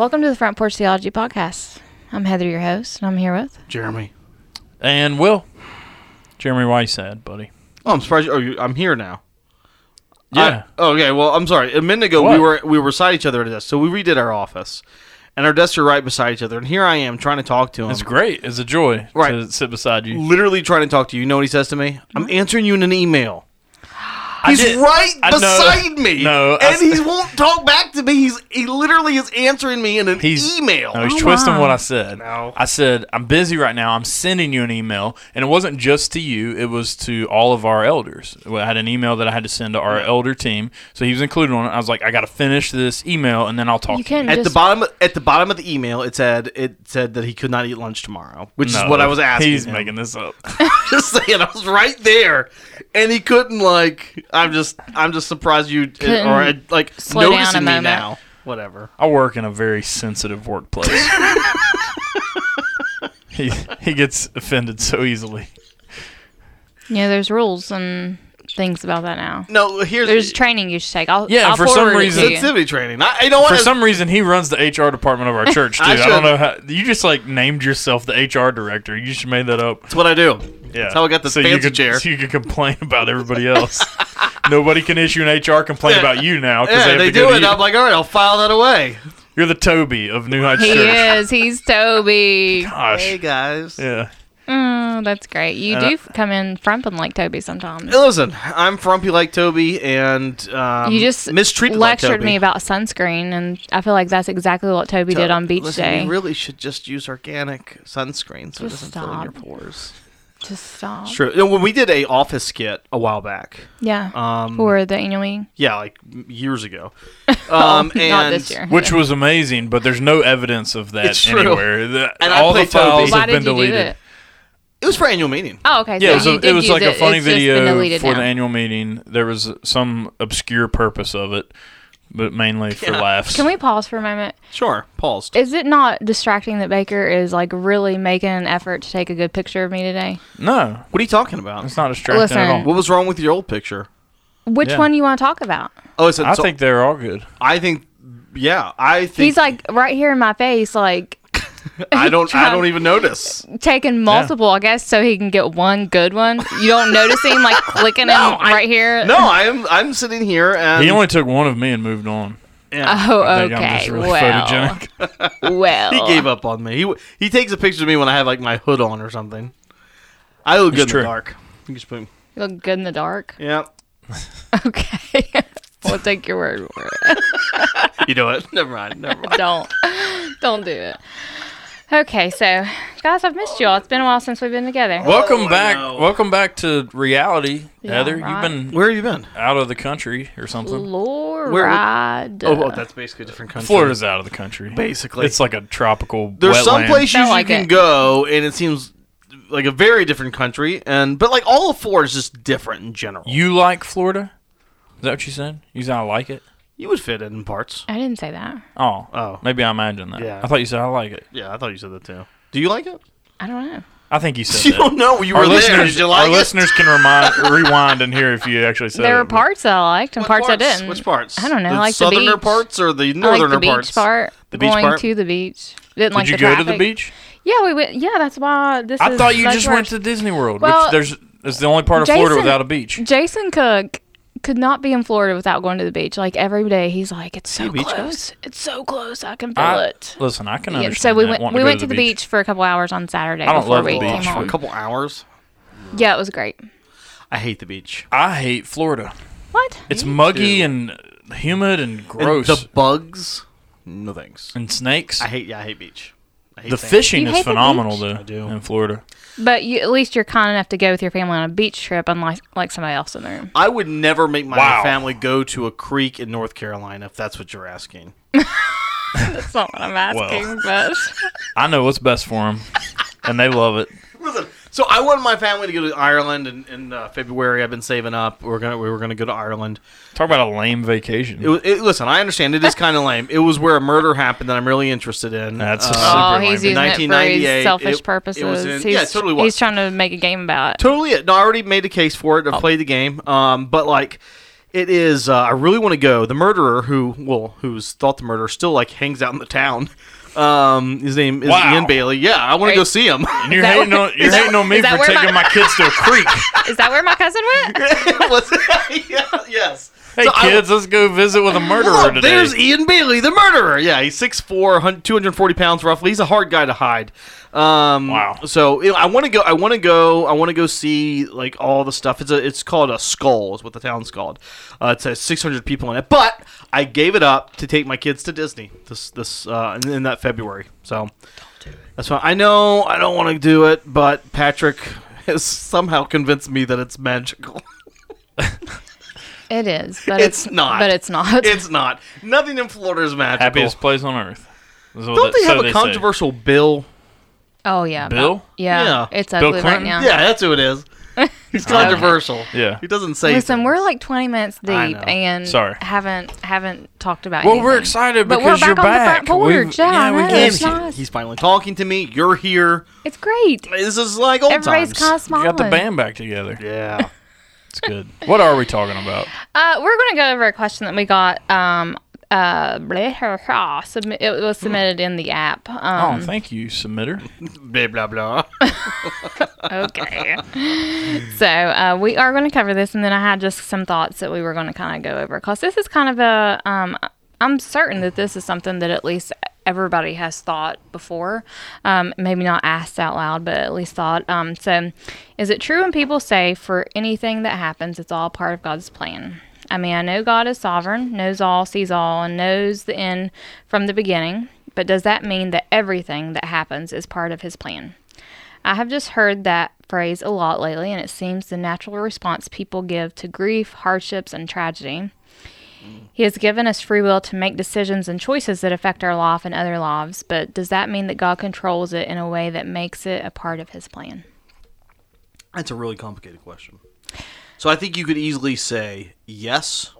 Welcome to the Front Porch Theology Podcast. I'm Heather, your host, and I'm here with. Jeremy. And Will. Jeremy, why you sad, buddy? Oh, I'm surprised. You, oh, you, I'm here now. Yeah. I- okay. Well, I'm sorry. A minute ago, we were we were beside each other at a desk. So we redid our office, and our desks are right beside each other. And here I am trying to talk to him. It's great. It's a joy Right. to sit beside you. Literally trying to talk to you. You know what he says to me? I'm answering you in an email. I He's did- right I know. beside me. No, and s- he won't talk back to me. He's he literally is answering me in an He's- email. No, he's Oh, twisting wow. what I said. No. I said, I'm busy right now. I'm sending you an email. And it wasn't just to you, it was to all of our elders. I had an email that I had to send to our elder team. So he was included on it. I was like, I got to finish this email and then I'll talk You to you. can At the bottom, at the bottom of the email, it said it said that he could not eat lunch tomorrow, which No, is what I was asking. He's him. making this up. just saying, I was right there, and he couldn't like. I'm just, I'm just surprised you Couldn't or like slow down a noticing me moment. now. Whatever. I work in a very sensitive workplace. he, he gets offended so easily. Yeah, there's rules and things about that now. No, here's There's training you should take. I'll, Yeah, I'll for some forward it to reason- you. sensitivity training. I, you know what? For some reason, he runs the HR department of our church too. I I, don't should- know how you just like named yourself the HR director. You just made that up. That's what I do. Yeah, That's how I got this so you could, chair. So you can complain about everybody else. Nobody can issue an HR complaint Yeah. about you now because Yeah, they have they to do it. to and you. I'm like, all right, I'll file that away. You're the Toby of New Heights He Church. is. He's Toby. Gosh, Hey guys. yeah. Oh, that's great. You Uh, do f- come in frumping like Toby sometimes. Listen, I'm frumpy like Toby, and um, you just mistreated like lectured Toby. me about sunscreen, and I feel like that's exactly what Toby did on beach Listen, day. You really should just use organic sunscreen so it doesn't fill in your pores. Just stop. It's true. You know, when we did a office skit a while back, Yeah. um, For the annual meeting. yeah, like years ago, um, and Not this year. Which was amazing, but there's no evidence of that It's true. anywhere. The- And I all the played Toby. files Why have did been you deleted. do it? it was for annual meeting. Oh, okay. Yeah, it was, so a, it was use like a funny It's video for now. the annual meeting. There was some obscure purpose of it, but mainly for Yeah. laughs. Can we pause for a moment? Sure, paused. Is it not distracting that Baker is like really making an effort to take a good picture of me today? No, What are you talking about? it's not distracting Listen. at all. What was wrong with your old picture? Which Yeah. one you want to talk about? Oh, it's, I so- think they're all good. I think, yeah, I think He's like right here in my face, like I don't, I don't even notice. taking multiple, I guess, so he can get one good one. You don't notice him like clicking him I- right here? No, I am, I'm sitting here and He only took one of me and moved on. yeah, Oh, I think I'm okay. just really well, photogenic. well, he gave up on me. He he takes a picture of me when I have like my hood on or something. I look good It's in the dark. You just put, You look good in the dark. yeah, Okay, we'll take your word for it. you do it. Never mind. Never mind. don't, don't do it. Okay, so guys, I've missed you all. It's been a while since we've been together. Oh, Welcome I back. know. Welcome back to reality, Yeah, Heather. right. You've been Where have you been? out of the country or something. Florida. Oh, oh, that's basically a different country. Florida's out of the country. basically. It's like a tropical. There's wetland. some places Don't you like can it. go, and it seems like a very different country. And but like all of Florida is just different in general. You like Florida? Is that what you said? You said I like it. You would fit in parts. I didn't say that. Oh, Oh. maybe I imagined that. Yeah. I thought you said I like it. Yeah, I thought you said that too. Do you like it? I don't know. I think you said You that. don't know. You our were there. listeners, Did you like our it? listeners can remind, rewind and hear if you actually said there it. were parts that I liked and What parts, I didn't. Which parts? I don't know, The like the southerner beach. parts or the I like the beach parts? part. The beach going part? to the beach. Didn't like it. Did like you the go traffic. to the beach? Yeah, we went. Yeah, that's why this. I is, thought you that's just where- went to Disney World, Well, which there's it's the only part of Florida Jason- without a beach. Jason Cook could not be in Florida without going to the beach. Like every day, he's like, "It's so Hey, beach close. It's so close. I can feel I- it." Listen, I can Yeah, understand. so we that, went. wanting We go went to the beach. for a couple hours on Saturday I don't before love we the beach. came For a couple hours. Yeah, it was great. I hate the beach. I hate Florida. What? It's muggy and humid and gross. And the bugs. No thanks. and snakes. I hate. Yeah, I hate beach. I hate the sand. fishing You is hate the phenomenal though I do. in Florida. But you, at least you're kind enough to go with your family on a beach trip, unlike like somebody else in the room. I would never make my Wow. family go to a creek in North Carolina if that's what you're asking. That's not what I'm asking, but I know what's best for them, and they love it. Listen, so I wanted my family to go to Ireland in, in uh, February. I've been saving up. We're gonna we were gonna go to Ireland. Talk about a lame vacation. It was, it, listen, I understand it is kind of lame. It was where a murder happened that I'm really interested in. That's a Uh, super oh, lame. he's using it for 1998, his selfish it- it was purposes. in- he's, yeah, totally was. he's trying to make a game about it. totally it. No, I already made a case for it. I've played the game. Um, but like, It is. Uh, I really want to go. The murderer, who well, who's thought the murderer, still like hangs out in the town. Um, his name is Wow. Ian Bailey. Yeah, I want to Are go see him. And you're that hating where- on you're that- hating on me is that for where taking my- my kids to a creek. Is that where my cousin went? Was yeah, yes. Hey So I- kids, let's go visit with a murderer Look, today. there's Ian Bailey, the murderer. Yeah, he's 6'4", 240 pounds roughly. He's a hard guy to hide. Um, Wow. So you know, I want to go. I want to go. I want to go see like all the stuff. It's a. It's called a Schull. Is what the town's called. Uh, it says six hundred people in it. But I gave it up to take my kids to Disney this this uh, in, in that February. So do that's why I know I don't want to do it, but Patrick has somehow convinced me that it's magical. It is, but It's it's, not. But it's not. it's not. Nothing in Florida is magical. happiest place on earth. Don't that- they so have a say. controversial bill? oh yeah, Bill? but- yeah, Yeah. it's Bill ugly right now. Yeah, that's who it is. He's controversial. Yeah. He doesn't say. Listen, things. we're like 20 minutes deep and Sorry. haven't haven't talked about. It. Well, we're anything. excited But because we're you're back on the back. front porch. Yeah, we know. get- It's He- nice. He's finally talking to me. You're here. It's great. This is like old Everybody's times. kind of You got the band back together. Yeah. It's good. What are we talking about? Uh, we're going to go over a question that we got. Um, uh, blah, blah, blah, submi- it was submitted in the app. Oh, Um, thank you, submitter. blah blah blah. okay. so uh, we are going to cover this, and then I had just some thoughts that we were going to kind of go over because this is kind of a. Um, I'm certain that this is something that at least everybody has thought before. Um, maybe not asked out loud, but at least thought. Um, so, is it true when people say for anything that happens, it's all part of God's plan? I mean, I know God is sovereign, knows all, sees all, and knows the end from the beginning. But does that mean that everything that happens is part of His plan? I have just heard that phrase a lot lately, and it seems the natural response people give to grief, hardships, and tragedy. He has given us free will to make decisions and choices that affect our life and other lives, but does that mean that God controls it in a way that makes it a part of His plan? That's a really complicated question. So I think you could easily say yes,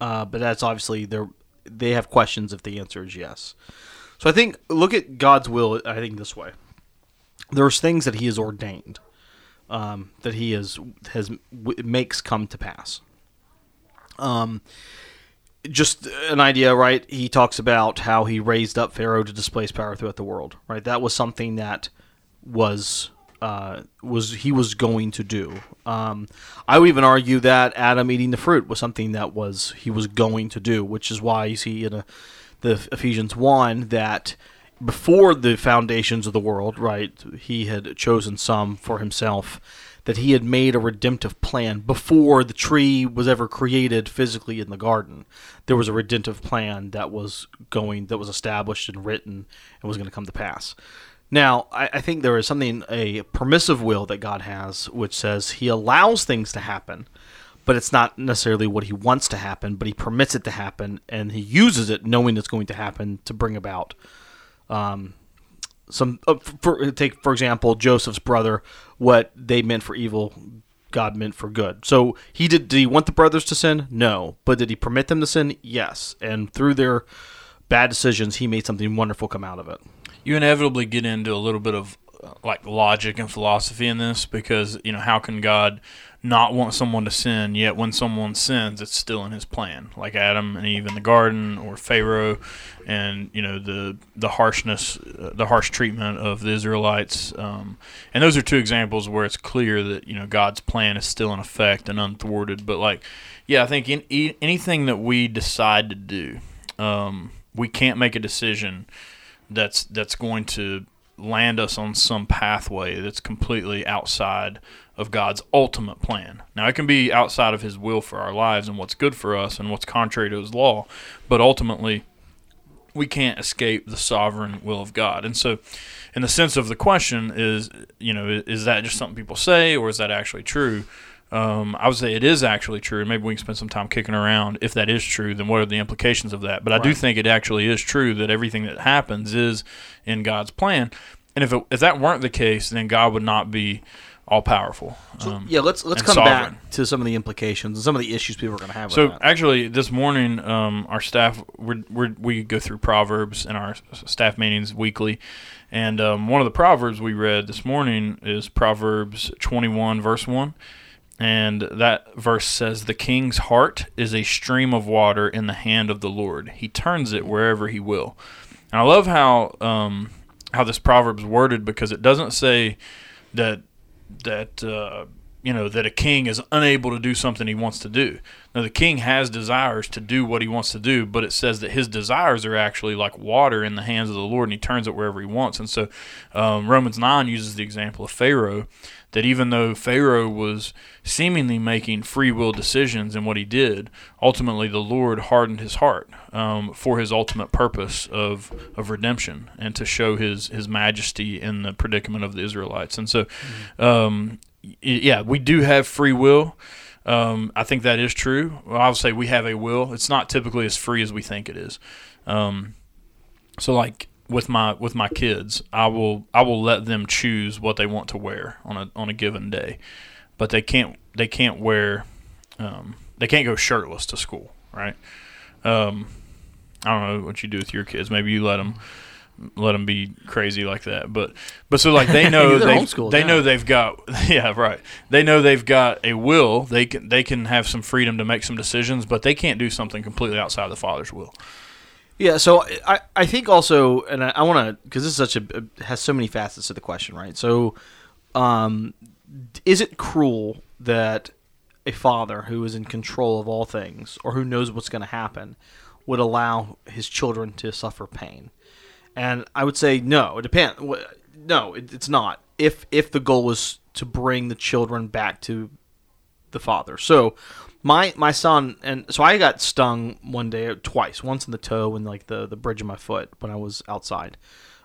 uh, but that's obviously they they have questions if the answer is yes. So I think look at God's will. I think this way: there's things that He has ordained, um, that He has has w- makes come to pass. Um, just an idea, right? He talks about how he raised up Pharaoh to displace power throughout the world, right? That was something that was uh, was he was going to do. Um, I would even argue that Adam eating the fruit was something that was he was going to do, which is why you see in a, the Ephesians one that before the foundations of the world, right, he had chosen some for himself. That he had made a redemptive plan before the tree was ever created physically in the garden. There was a redemptive plan that was going, that was established and written, and was going to come to pass. Now, I, I think there is something, a permissive will that God has, which says He allows things to happen, but it's not necessarily what He wants to happen, but He permits it to happen, and He uses it knowing it's going to happen to bring about um, some. Uh, for, take, for example, Joseph's brother, what they meant for evil, God meant for good. So he did. Did he want the brothers to sin? No. But did he permit them to sin? Yes. And through their bad decisions, he made something wonderful come out of it. you inevitably get into a little bit of uh, like logic and philosophy in this because you know how can God not want someone to sin yet when someone sins it's still in his plan. Like Adam and Eve in the garden or Pharaoh and you know the the harshness uh, the harsh treatment of the Israelites. Um, and those are two examples where it's clear that you know God's plan is still in effect and unthwarted. But like yeah I think in, e- anything that we decide to do um, we can't make a decision that's that's going to land us on some pathway that's completely outside of God's ultimate plan. Now it can be outside of his will for our lives and what's good for us and what's contrary to his law, but ultimately we can't escape the sovereign will of God. And so in the sense of the question is, you know, is that just something people say or is that actually true? Um, I would say it is actually true. Maybe we can spend some time kicking around. If that is true, then what are the implications of that? But I do think it actually is true that everything that happens is in God's plan. And if it, if that weren't the case, then God would not be all powerful. Um, yeah, let's let's come sovereign. back to some of the implications and some of the issues people are going to have. So with that. actually, this morning, um, our staff we're, we're, we go through proverbs in our staff meetings weekly, and um, one of the proverbs we read this morning is Proverbs twenty one verse one, and that verse says, "The king's heart is a stream of water in the hand of the Lord. He turns it wherever he will." And I love how um, how this proverb's worded because it doesn't say that that uh, you know that a king is unable to do something he wants to do. Now the king has desires to do what he wants to do, but it says that his desires are actually like water in the hands of the Lord, and he turns it wherever he wants. And so um, Romans nine uses the example of Pharaoh, that even though Pharaoh was seemingly making free will decisions in what he did, ultimately the Lord hardened his heart um, for his ultimate purpose of, of redemption and to show his, his majesty in the predicament of the Israelites. And so, um, y- yeah, we do have free will. Um, I think that is true. Well, I would say we have a will. It's not typically as free as we think it is. Um, so, like with my with my kids, I will I will let them choose what they want to wear on a on a given day, but they can't they can't wear um, they can't go shirtless to school, right? Um, I don't know what you do with your kids. Maybe you let them let them be crazy like that. But but so like they know they now. know they've got yeah right. They know they've got a will. They can they can have some freedom to make some decisions, but they can't do something completely outside of the father's will. Yeah, so I, I think also, and I, I want to, because this is such a, has so many facets to the question, right? So, um, is it cruel that a father who is in control of all things or who knows what's going to happen would allow his children to suffer pain? And I would say no. It depends. No, it, it's not. If if the goal was to bring the children back to the father. So my my son and so I got stung one day twice, once in the toe and like the the bridge of my foot when I was outside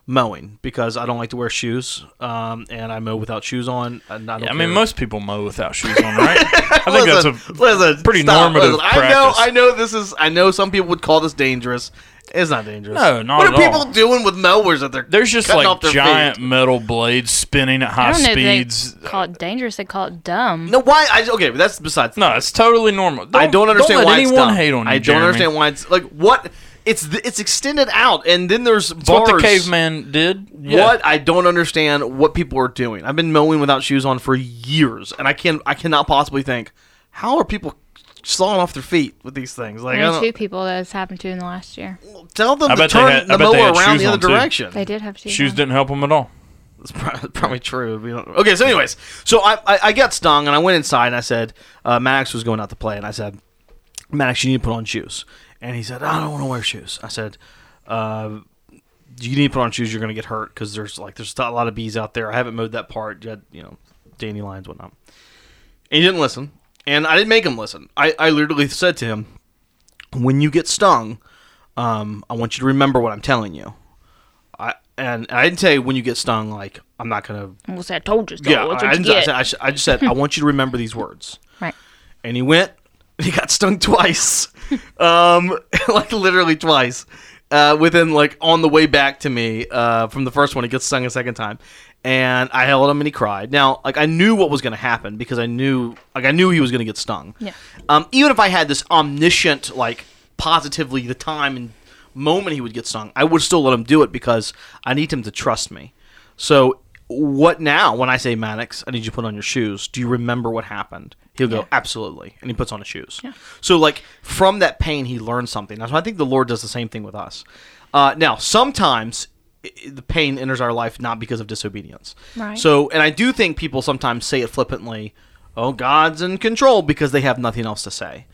mowing because I don't like to wear shoes um, and I mow without shoes on. And I, don't Yeah, I mean, most people mow without shoes on, right? I think that's a listen, pretty stop, normative listen. I know. I know this is. I know some people would call this dangerous. It's not dangerous. No, not What at are people all. doing with mowers that they're There's just cutting off like their giant feet? metal blades spinning at high I don't know speeds. they call it dangerous. They call it dumb. No, why? I, okay, but that's besides. No, it's totally normal. I don't understand let why it's anyone dumb. hate on you. I don't Jeremy. understand why it's like what it's it's extended out, and then there's It's bars. what the caveman did. Yeah. What I don't understand what people are doing. I've been mowing without shoes on for years, and I can I cannot possibly think how are people sawing off their feet with these things. Like I two people that has happened to in the last year. tell them I to bet they turn had- I the bet mower around the on, other too. direction. They did have shoes. Shoes on. didn't help them at all. That's probably true. We don't- Okay, so anyways, so I, I I got stung and I went inside and I said uh, Maddox was going out to play and I said Maddox you need to put on shoes and he said I don't want to wear shoes. I said uh, you need to put on shoes. You're going to get hurt because there's like there's a lot of bees out there. I haven't mowed that part yet. You know, dandelions whatnot. And he didn't listen, and I didn't make him listen. I I literally said to him, when you get stung, um, I want you to remember what I'm telling you. I and I didn't say when you get stung like I'm not gonna. We'll say I told you so. Yeah, I, you didn't- I said- I, I just said I want you to remember these words. Right. And he went. He got stung twice, um, like literally twice. Uh, within like on the way back to me uh, from the first one, he gets stung a second time, and I held him and he cried. Now, like I knew what was going to happen because I knew, like I knew he was going to get stung. Yeah. Um, even if I had this omniscient, like positively the time and moment he would get stung, I would still let him do it because I need him to trust me. So, what now when I say Maddox, I need you to put on your shoes? Do you remember what happened? He'll go, Yeah. absolutely, and he puts on his shoes. Yeah. So, like from that pain, he learns something. That's why I think the Lord does the same thing with us. Uh, now, sometimes i- i- the pain enters our life not because of disobedience. Right. So, and I do think people sometimes say it flippantly, "Oh, God's in control," because they have nothing else to say.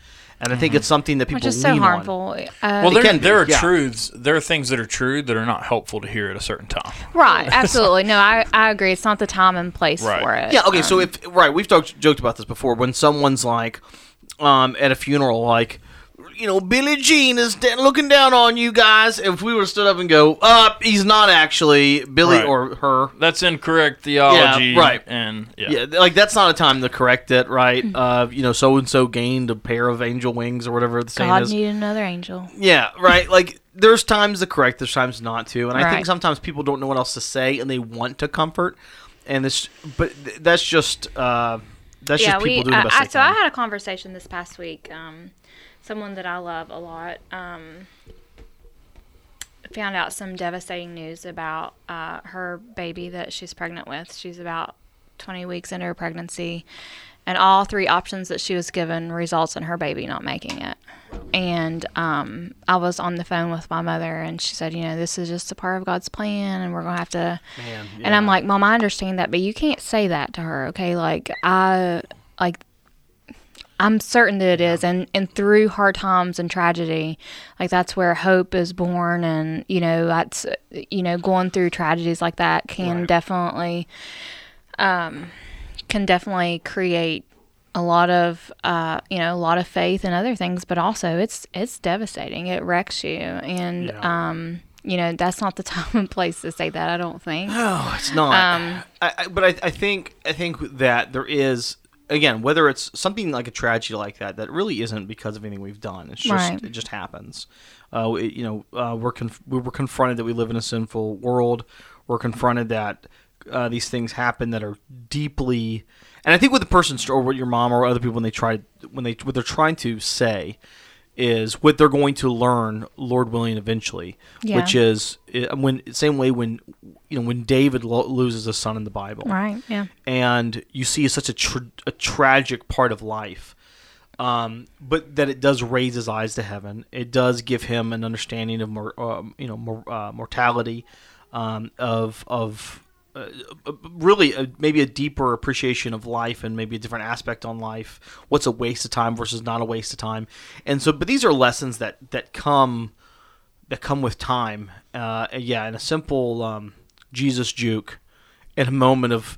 And I think it's something that people Which is so lean on. harmful. Uh, Well, It there, be, there are yeah. truths. There are things that are true that are not helpful to hear at a certain time. right. Absolutely. No, I, I agree. It's not the time and place Right. for it. Yeah. Okay. so Um, if right, we've talked joked about this before. When someone's like, um, at a funeral, like, you know, Billie Jean is da- looking down on you guys. If we were stood up and go, up, he's not actually Billy Right. or her. That's incorrect theology. right. And yeah. Yeah, like that's not a time to correct it, right? Uh, you know, so and so gained a pair of angel wings or whatever the saying God is. needed another angel. Yeah, right. Like there's times to correct, there's times not to, and I think Right. sometimes people don't know what else to say and they want to comfort, and this, but th- that's just uh, that's yeah, just people we. doing the I, best I, they so I can. had a conversation this past week. Um, someone that I love a lot. Um, found out some devastating news about uh, her baby that she's pregnant with. She's about 20 weeks into her pregnancy. and all three options that she was given results in her baby not making it. And um, I was on the phone with my mother, and she said, "You know, this is just a part of God's plan, and we're gonna have to." Man, And I'm like, "Mom, I understand that, but you can't say that to her, okay? Like, I like." I'm certain that it is, and and through hard times and tragedy, like that's where hope is born, and you know that's you know going through tragedies like that can Right. definitely, um, can definitely create a lot of uh you know a lot of faith and other things, but also it's it's devastating. It wrecks you, and Yeah. um you know that's not the time and place to say that. I don't think. No, it's not. Um, I, I, but I, I think I think that there is again whether it's something like a tragedy like that that really isn't because of anything we've done. It's just Right. it just happens. Uh, it- you know, uh, we're conf- we were confronted that we live in a sinful world. We're confronted that uh, these things happen that are deeply. And I think with the person or what your mom or other people when they try when they what they're trying to say is what they're going to learn, Lord willing, eventually, Yeah. which is uh, when same way when you know when David lo- loses a son in the Bible, Right. Yeah. and you see such a, tr- a tragic part of life. Um, but that it does raise his eyes to heaven. It does give him an understanding of mor- um, you know mor- uh, mortality, um, of of really a, maybe a deeper appreciation of life and maybe a different aspect on life. What's a waste of time versus not a waste of time. And so, but these are lessons that that come that come with time. Uh, yeah, and a simple um, Jesus juke in a moment of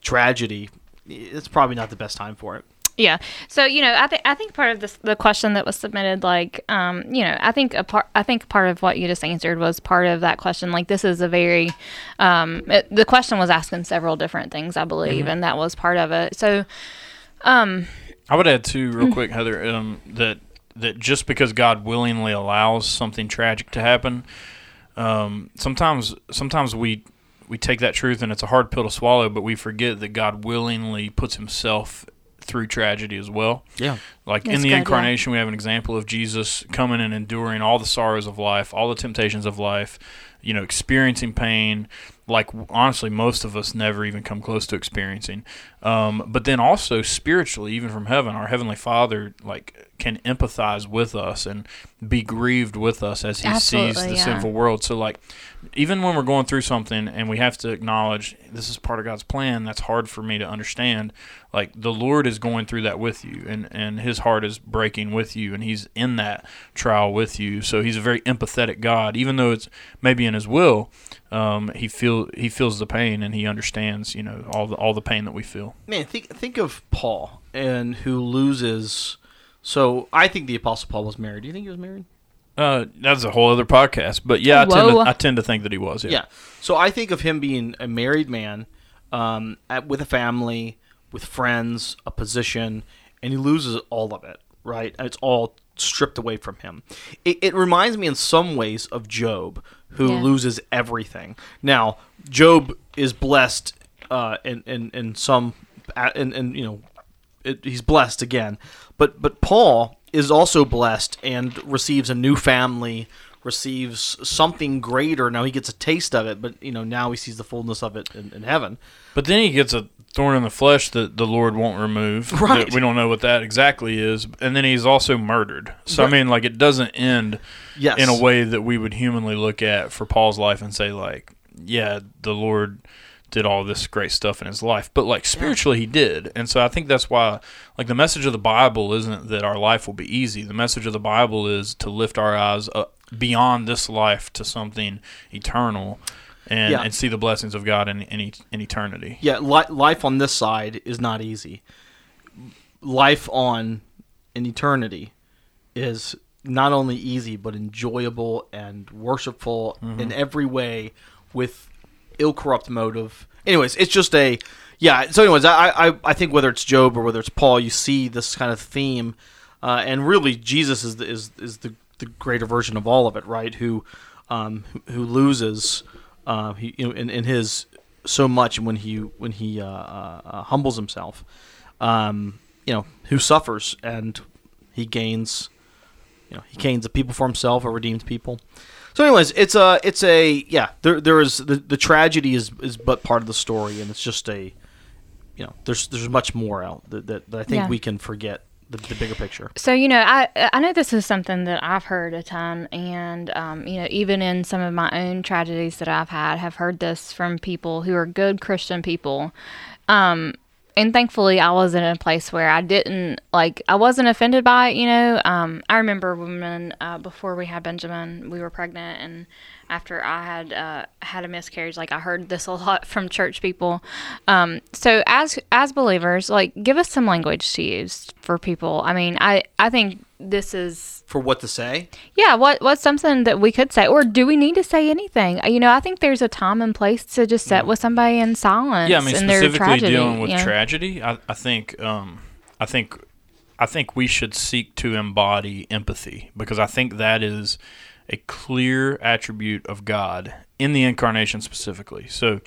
tragedy, it's probably not the best time for it. Yeah. So you know, I think I think part of this the question that was submitted, like, um, you know, I think a part I think part of what you just answered was part of that question. Like, this is a very, um, it, the question was asking several different things, I believe, and that was part of it. So, um, I would add too, real quick, Heather, um, that that just because God willingly allows something tragic to happen, um, sometimes sometimes we we take that truth and it's a hard pill to swallow, but we forget that God willingly puts Himself through tragedy as well. Yeah. Like That's in the good, yeah. incarnation, we have an example of Jesus coming and enduring all the sorrows of life, all the temptations of life, you know, experiencing pain, like honestly, most of us never even come close to experiencing. Um, but then also spiritually, even from heaven, our heavenly Father like can empathize with us and be grieved with us as He sees the yeah. sinful world. So like, even when we're going through something and we have to acknowledge this is part of God's plan, that's hard for me to understand. Like the Lord is going through that with you, and and His heart is breaking with you, and He's in that trial with you. So He's a very empathetic God, even though it's maybe in His will. Um, he feel he feels the pain, and He understands, you know, all the all the pain that we feel. Man, think think of Paul and who loses. So I think the Apostle Paul was married. Do you think he was married? Uh, that's a whole other podcast, but yeah, I tend, to, I tend to think that he was. Yeah. Yeah. So I think of him being a married man, um, at, with a family, with friends, a position, and he loses all of it. Right? And it's all stripped away from him. It, it reminds me in some ways of Job, who Yeah. loses everything. Now, Job is blessed uh, in, in in some, and and you know, it, he's blessed again. But but Paul is also blessed and receives a new family, receives something greater. Now he gets a taste of it, but you know now he sees the fullness of it in, in heaven. But then he gets a thorn in the flesh that the Lord won't remove. Right. We don't know what that exactly is. And then he's also murdered. So, Right. I mean, like, it doesn't end Yes, in a way that we would humanly look at for Paul's life and say, like, yeah, the Lord did all this great stuff in his life. But, like, spiritually, he did. And so I think that's why, like, the message of the Bible isn't that our life will be easy. The message of the Bible is to lift our eyes up beyond this life to something eternal. And, Yeah. and see the blessings of God in, in, in eternity. Yeah, li- life on this side is not easy. Life on in eternity is not only easy but enjoyable and worshipful mm-hmm. in every way with ill corrupt motive. Anyways, it's just a yeah. So, anyways, I, I I think whether it's Job or whether it's Paul, you see this kind of theme, uh, and really Jesus is the, is is the the greater version of all of it, right? Who um who, loses uh he you know in, in his so much when he when he uh, uh, uh, humbles himself, um you know who suffers and he gains you know he gains a people for himself, a redeemed people. So, anyways, it's a it's a yeah. There there is the, the tragedy is is but part of the story, and it's just a you know, there's there's much more out that that, that I think Yeah. we can forget the, the bigger picture. So you know, I I know this is something that I've heard a ton, and um, you know, even in some of my own tragedies that I've had, have heard this from people who are good Christian people. Um, and thankfully, I was in a place where I didn't like I wasn't offended by it. You know, um, I remember when uh, before we had Benjamin, we were pregnant, and after I had uh, had a miscarriage, like I heard this a lot from church people. Um, so as as believers, like give us some language to use for people. I mean, I I think this is For what to say? yeah. What what's something that we could say, or do we need to say anything? You know, I think there's a time and place to just sit with somebody in silence. Yeah, I mean in specifically tragedy, dealing with you know? tragedy. I, I think um, I think I think we should seek to embody empathy because I think that is a clear attribute of God in the incarnation specifically. So,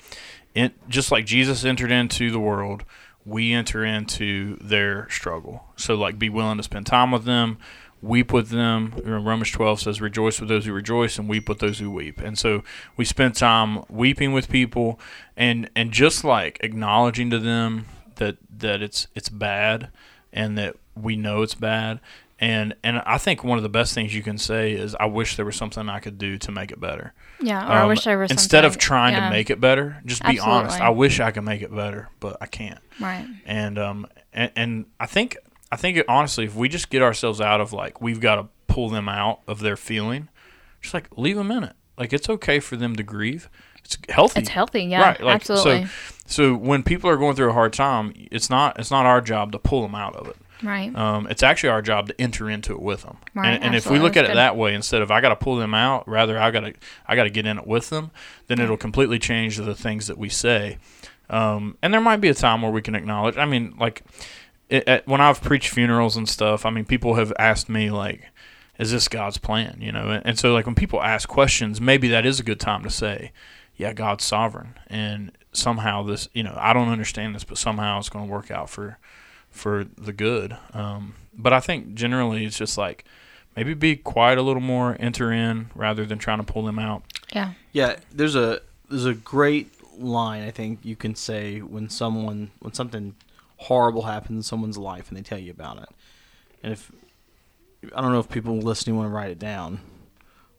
in, just like Jesus entered into the world, we enter into their struggle. So, like, be willing to spend time with them, weep with them. Romans 12 says, Rejoice with those who rejoice and weep with those who weep. And so, we spend time weeping with people and, and just like acknowledging to them that, that it's, it's bad and that we know it's bad. And, and I think one of the best things you can say is, I wish there was something I could do to make it better. Yeah, or I Um, wish there was instead of trying yeah, to make it better, just be honest. I wish I could make it better, but I can't. right. And um and, and I think I think it, honestly, if we just get ourselves out of like we've got to pull them out of their feeling, just like leave them in it. Like it's okay for them to grieve. It's healthy. It's healthy, yeah, Right, like, absolutely. So, so when people are going through a hard time, it's not it's not our job to pull them out of it. right. Um, it's actually our job to enter into it with them. Right, and and if we look at That's it good. that way, instead of I got to pull them out, rather I got to I got to get in it with them, then it'll completely change the things that we say. Um, and there might be a time where we can acknowledge. I mean, like it, at, when I've preached funerals and stuff, I mean, people have asked me like, "Is this God's plan?" You know, and, and so like when people ask questions, maybe that is a good time to say, "Yeah, God's sovereign," and somehow this, you know, I don't understand this, but somehow it's going to work out for for the good. Um, but I think generally it's just like maybe be quiet a little more, enter in rather than trying to pull them out. yeah. Yeah, there's a there's a great line I think you can say when someone when something horrible happens in someone's life and they tell you about it. And if I don't know if people listening want to write it down,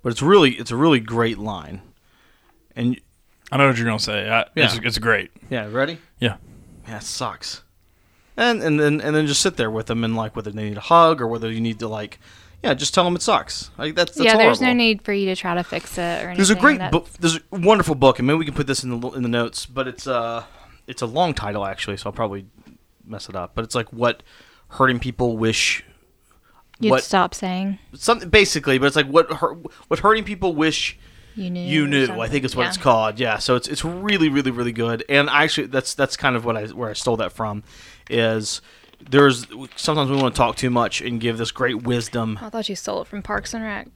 but it's really it's a really great line. And I know what you're gonna say. I, it's, Yeah. it's great. yeah, ready? Yeah. Yeah, it sucks. And and then and then just sit there with them and like whether they need a hug or whether you need to like yeah, just tell them it sucks. Like that's, that's yeah, there's no need for you to try to fix it or anything. There's a great That's- book. There's a wonderful book, and maybe we can put this in the in the notes. But it's uh it's a long title actually, so I'll probably mess it up. But it's like what hurting people wish. You'd what stop saying something basically, but it's like what what hurting people wish you knew. you knew. I think is what Yeah. it's called. Yeah. So it's it's really really really good. And I actually that's that's kind of what I where I stole that from is there's sometimes we want to talk too much and give this great wisdom. Oh, I thought you stole it from Parks and Rec.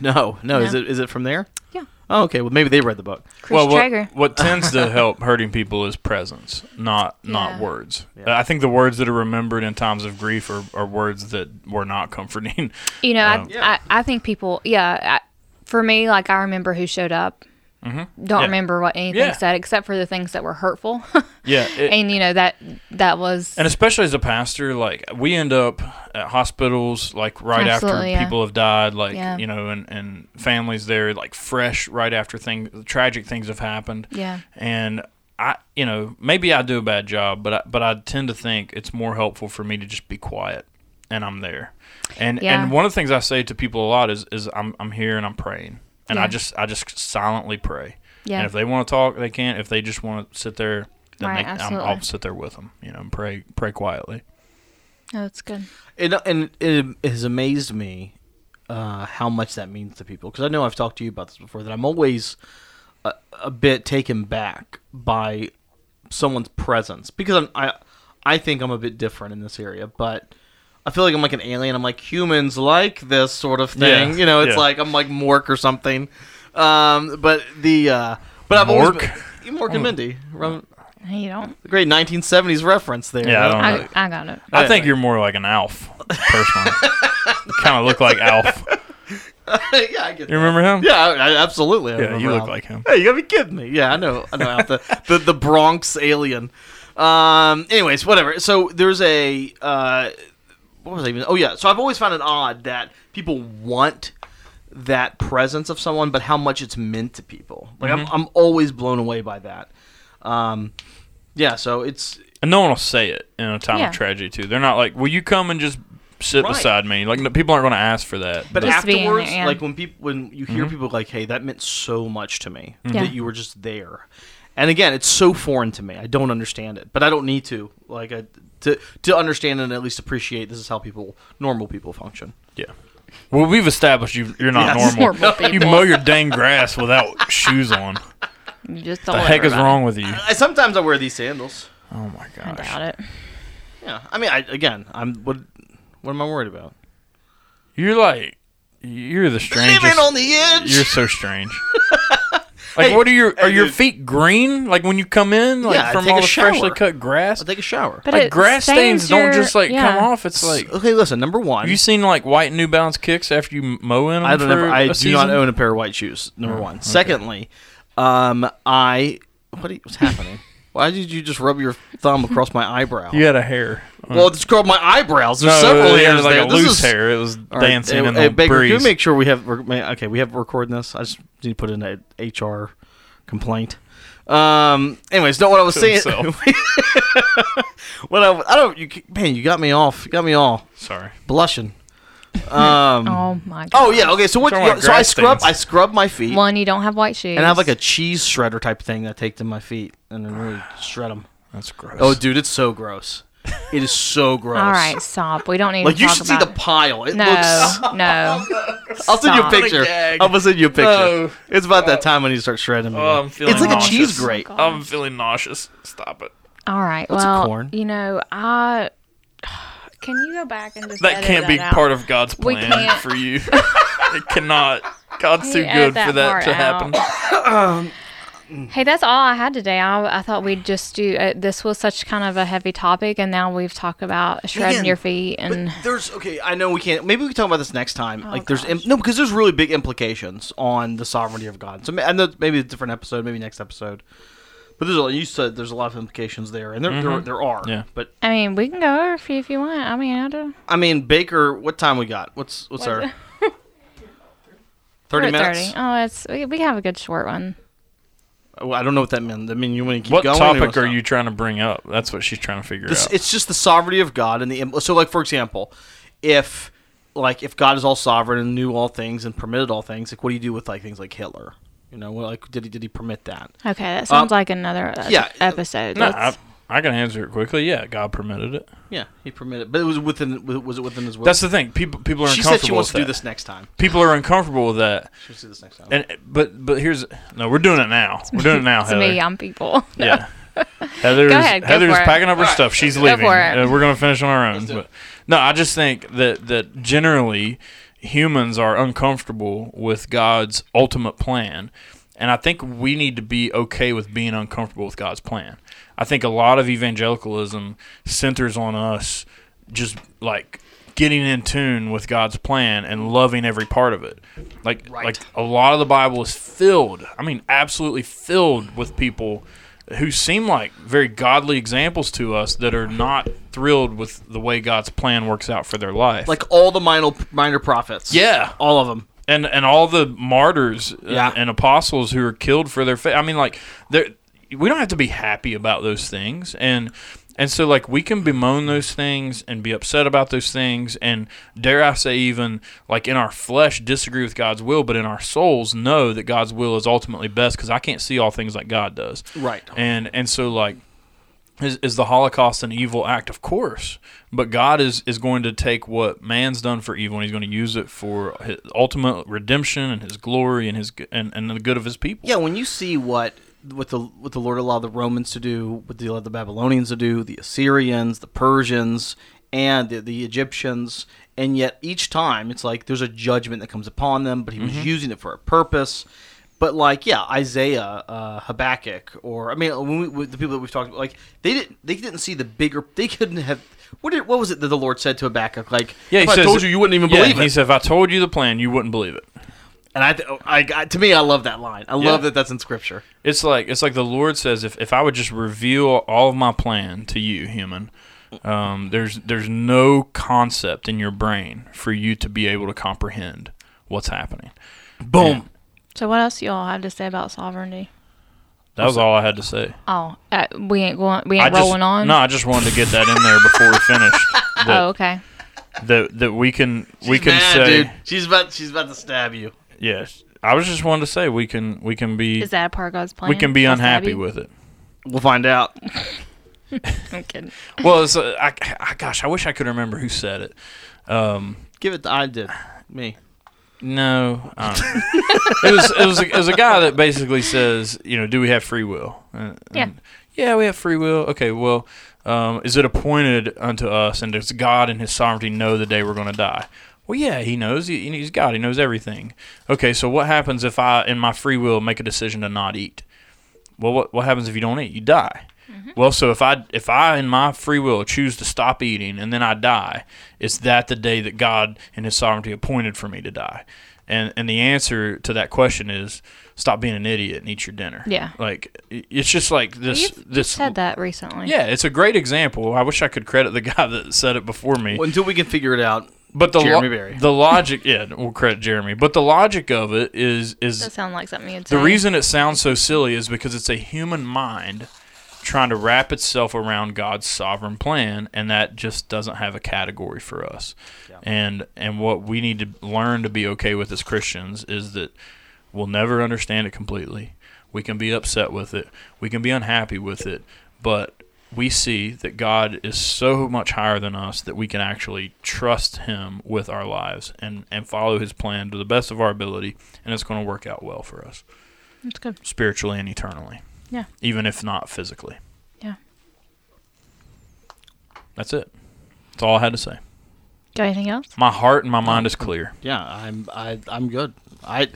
No, no, is it is it from there? Yeah. Oh, okay. Well, maybe they read the book. Chris well, Traeger. what, what tends to help hurting people is presence, not Yeah. not words. Yeah. I think the words that are remembered in times of grief are, are words that were not comforting. You know, Um, I, Yeah. I I think people. Yeah, I, for me, like I remember who showed up. Mm-hmm. Don't Yeah. remember what anything Yeah. said except for the things that were hurtful. yeah, it- and you know that that was And especially as a pastor, like we end up at hospitals, like right after yeah. people have died, like you know, and, and families there, like fresh right after things, tragic things have happened. yeah And I, you know, maybe I do a bad job, but I, but I tend to think it's more helpful for me to just be quiet, and I'm there. And Yeah. and one of the things I say to people a lot is is I'm I'm here and I'm praying, and I just I just silently pray. yeah And if they want to talk, they can. If they just want to sit there, then Right, they, I'm, absolutely. I'll sit there with them, you know, and pray pray quietly. oh, it's good. And and it, has amazed me uh, how much that means to people because I know I've talked to you about this before that I'm always a, a bit taken back by someone's presence because I'm, I I think I'm a bit different in this area, but I feel like I'm like an alien. I'm like humans like this sort of thing. Yeah, You know, it's yeah. like I'm like Mork or something. Um, but the uh, but I've always Mork? been, Mork and Mindy, Rum- You don't. great 1970s reference there. Yeah, I don't I, know. I got it. I Yeah. think you're more like an Alf, personally. kind of look like Alf. yeah, I get. You remember him? Yeah, I, I, absolutely. I Yeah, you look Al. like him. Hey, you gotta be kidding me. Yeah, I know. I know Al, the, the the Bronx alien. Um. Anyways, whatever. So there's a uh, what was I even? Oh yeah. So I've always found it odd that people want that presence of someone, but how much it's meant to people. Like I'm mm-hmm. I'm always blown away by that. Um. Yeah. So it's And no one will say it in a time Yeah. of tragedy too. They're not like, "Will you come and just sit Right. beside me?" Like no, people aren't going to ask for that. But Just being afterwards, there, yeah. like when people when you hear mm-hmm. people like, "Hey, that meant so much to me mm-hmm. Yeah. that you were just there," and again, it's so foreign to me. I don't understand it, but I don't need to. Like, I, to to understand and at least appreciate this is how people, normal people, function. yeah. Well, we've established you you're not Yes. normal. Normal You mow your dang grass without shoes on. You just The heck is everybody. wrong with you? I, sometimes I wear these sandals. Oh my I gosh. doubt it. Yeah, I mean, I, again, I'm what what am I worried about? You're like you're the strangest. Living on the edge. You're so strange. Like, Hey, what are your hey, are your dude. feet green? Like when you come in, like Yeah, from all a the freshly cut grass. I take a shower. But like grass stains stains don't just like yeah. come off. It's like okay, listen. Number one, have you seen like white New Balance kicks after you mow in them? I don't for ever. I a do season? not own a pair of white shoes. Number Oh, one. okay. Secondly, um, I what are you- what's happening? Why did you just rub your thumb across my eyebrow? You had a hair. Well, it's called my eyebrows. There's no, several it hairs was like there. a This loose is- hair. It was All right, dancing hey, in hey, the Baker, breeze. can you make sure we have we're- may- okay? We have recording this. I just need to put in a HR complaint. Um. Anyways, not What I was saying. himself. what I, I don't. You, man, you got me off. You got me all Sorry. blushing. Um. Oh my god. Oh yeah. Okay. So what? Talking about So I grass scrub. stains. I scrub my feet. One, you don't have white shoes. and I have like a cheese shredder type thing that I take to my feet and then really shred them. That's gross. Oh, dude, it's so gross. It is so gross. All right, stop. We don't need Like to you talk should see about the pile. It No, looks. no. I'll send you a Stop. picture. I'm gonna send you a picture. No. It's about that time when you start shredding. Oh, I'm again. feeling it's like nauseous. a cheese grate. Oh, I'm feeling nauseous. Stop it. All right. What's a well, corn? you know, I can you go back and just That edit can't be out? part of God's plan for you. it cannot. God's Can too you edit good for that that to out? happen. Hey, that's all I had today. I, I thought we'd just do. Uh, this was such kind of a heavy topic, and now we've talked about shredding Again, your feet and. There's okay. I know we can't. Maybe we can talk about this next time. like there's gosh. im- no because there's really big implications on the sovereignty of God. So ma- I know maybe a different episode, maybe next episode. But there's a, you said there's a lot of implications there, and there there, mm-hmm. there are. Yeah. But I mean, we can go over if you, if you want. I mean, I do. I mean, Baker, what time we got? What's what's What- our thirty we're at minutes? Oh, it's we, we have a good short one. Oh, I don't know what that meant. I mean, you want to keep What going? or topic are you trying to bring up? That's what she's trying to figure This, out. it's just the sovereignty of God and the so like for example, if like if God is all sovereign and knew all things and permitted all things, like what do you do with like things like Hitler? You know, well, like did he did he permit that? Okay, that sounds Um, like another uh, yeah, episode. No, I, I can answer it quickly. Yeah, God permitted it. Yeah, he permitted, but it was within was it within his will? That's the thing. People people are she uncomfortable said she wants with to do that. this next time. People are uncomfortable with that. She wants do this next time. And but but here's no, we're doing it now. We're doing it now, to Heather. me, I'm people. Yeah. Heather's, Go ahead, go Heather's for it. packing up her stuff. She's Go leaving. for it. Uh, we're going to finish on our own. But, no, I just think that, that generally humans are uncomfortable with God's ultimate plan. And I think we need to be okay with being uncomfortable with God's plan. I think a lot of evangelicalism centers on us just like getting in tune with God's plan and loving every part of it. Like Right. like a lot of the Bible is filled, I mean absolutely filled with people who seem like very godly examples to us that are not thrilled with the way God's plan works out for their life. like all the minor minor prophets. yeah, all of them. and and all the martyrs uh, Yeah. and apostles who are killed for their faith. I mean, like, there we don't have to be happy about those things, and and so like we can bemoan those things and be upset about those things, and dare I say, even like in our flesh disagree with God's will, but in our souls know that God's will is ultimately best because I can't see all things like God does, Right. and and so like. Is, is the Holocaust an evil act? Of course, but God is, is going to take what man's done for evil and He's going to use it for his ultimate redemption and His glory and His and, and the good of His people. Yeah, when you see what what the what the Lord allowed the Romans to do, what the allowed the Babylonians to do, the Assyrians, the Persians, and the, the Egyptians, and yet each time it's like there's a judgment that comes upon them, but he was using it for a purpose. But like, yeah, Isaiah, uh, Habakkuk, or I mean, when we, with the people that we've talked about, like they didn't they didn't see the bigger. They couldn't have. What did what was it that the Lord said to Habakkuk? Like, Yeah, he if I told you, you wouldn't even Yeah, believe it. He said, "If I told you the plan, you wouldn't believe it." And I, I, I, to me, I love that line. I love that that's in scripture. It's like it's like the Lord says, if, if I would just reveal all of my plan to you, human, um, there's there's no concept in your brain for you to be able to comprehend what's happening. Boom. So what else y'all have to say about sovereignty? That was all I had to say. Oh, uh, we ain't going. We I ain't just, on. No, I just wanted to get that in there before we finished. That, oh, okay. that that we can we can mad, say dude. She's about, she's about to stab you. Yes. I was just wanting to say we can we can be Is that a part of God's plan? we can be I'll unhappy you? with it. We'll find out. I'm kidding. Well, it's, uh, I, I gosh, I wish I could remember who said it. Um, Give it. To, I did. Me. No, I don't it was it was a, it was a guy that basically says, you know, do we have free will? Uh, Yeah. and, yeah, we have free will. Okay, well, um, is it appointed unto us, and does God in His sovereignty know the day we're going to die? Well, yeah, He knows. He, he's God. He knows everything. Okay, so what happens if I, in my free will, make a decision to not eat? Well, what what happens if you don't eat? You die. Mm-hmm. Well, so if I if I in my free will choose to stop eating and then I die, is that the day that God in His sovereignty appointed for me to die? And and the answer to that question is stop being an idiot and eat your dinner. Yeah. like it's just like this You've this said that recently. Yeah, it's a great example. I wish I could credit the guy that said it before me. Well, until we can figure it out. But the lo- Jeremy Berry. the logic, yeah, we'll credit Jeremy. But the logic of it is is That sounds like something you'd say. the reason it sounds so silly is because it's a human mind trying to wrap itself around God's sovereign plan, and that just doesn't have a category for us. And and what we need to learn to be okay with as Christians is that we'll never understand it completely. We can be upset with it. We can be unhappy with it, but we see that God is so much higher than us that we can actually trust Him with our lives and, and follow His plan to the best of our ability, and it's going to work out well for us That's good. spiritually and eternally. Yeah. Even if not physically. Yeah. That's it. That's all I had to say. Got anything else? My heart and my mind is clear. Yeah, I'm. I, I'm good. I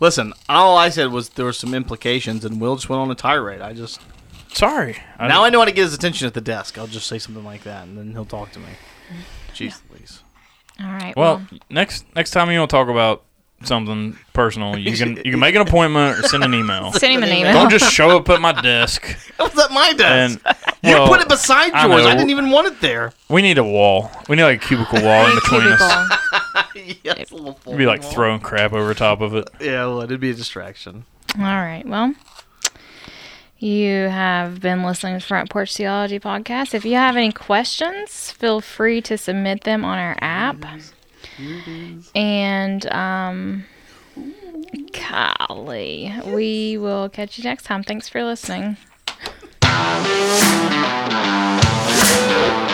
listen. All I said was there were some implications, and Will just went on a tirade. I just Sorry. I now I know how to get his attention at the desk. I'll just say something like that, and then he'll talk to me. Jeez, please. All right. well, next next time you want to talk about something personal, you can you can make an appointment or send an email. send him an email. Don't just show up at my desk That was at my desk. and you put it beside I yours. I, didn't even want it there. we need a wall. We need like a cubicle wall in between us. Cubicle. yeah, it's a little It'd be like wall. throwing crap over top of it. Yeah, well, it'd be a distraction. All right. Well, you have been listening to Front Porch Theology podcast. If you have any questions, feel free to submit them on our app. And um, golly, we will catch you next time. Thanks for listening.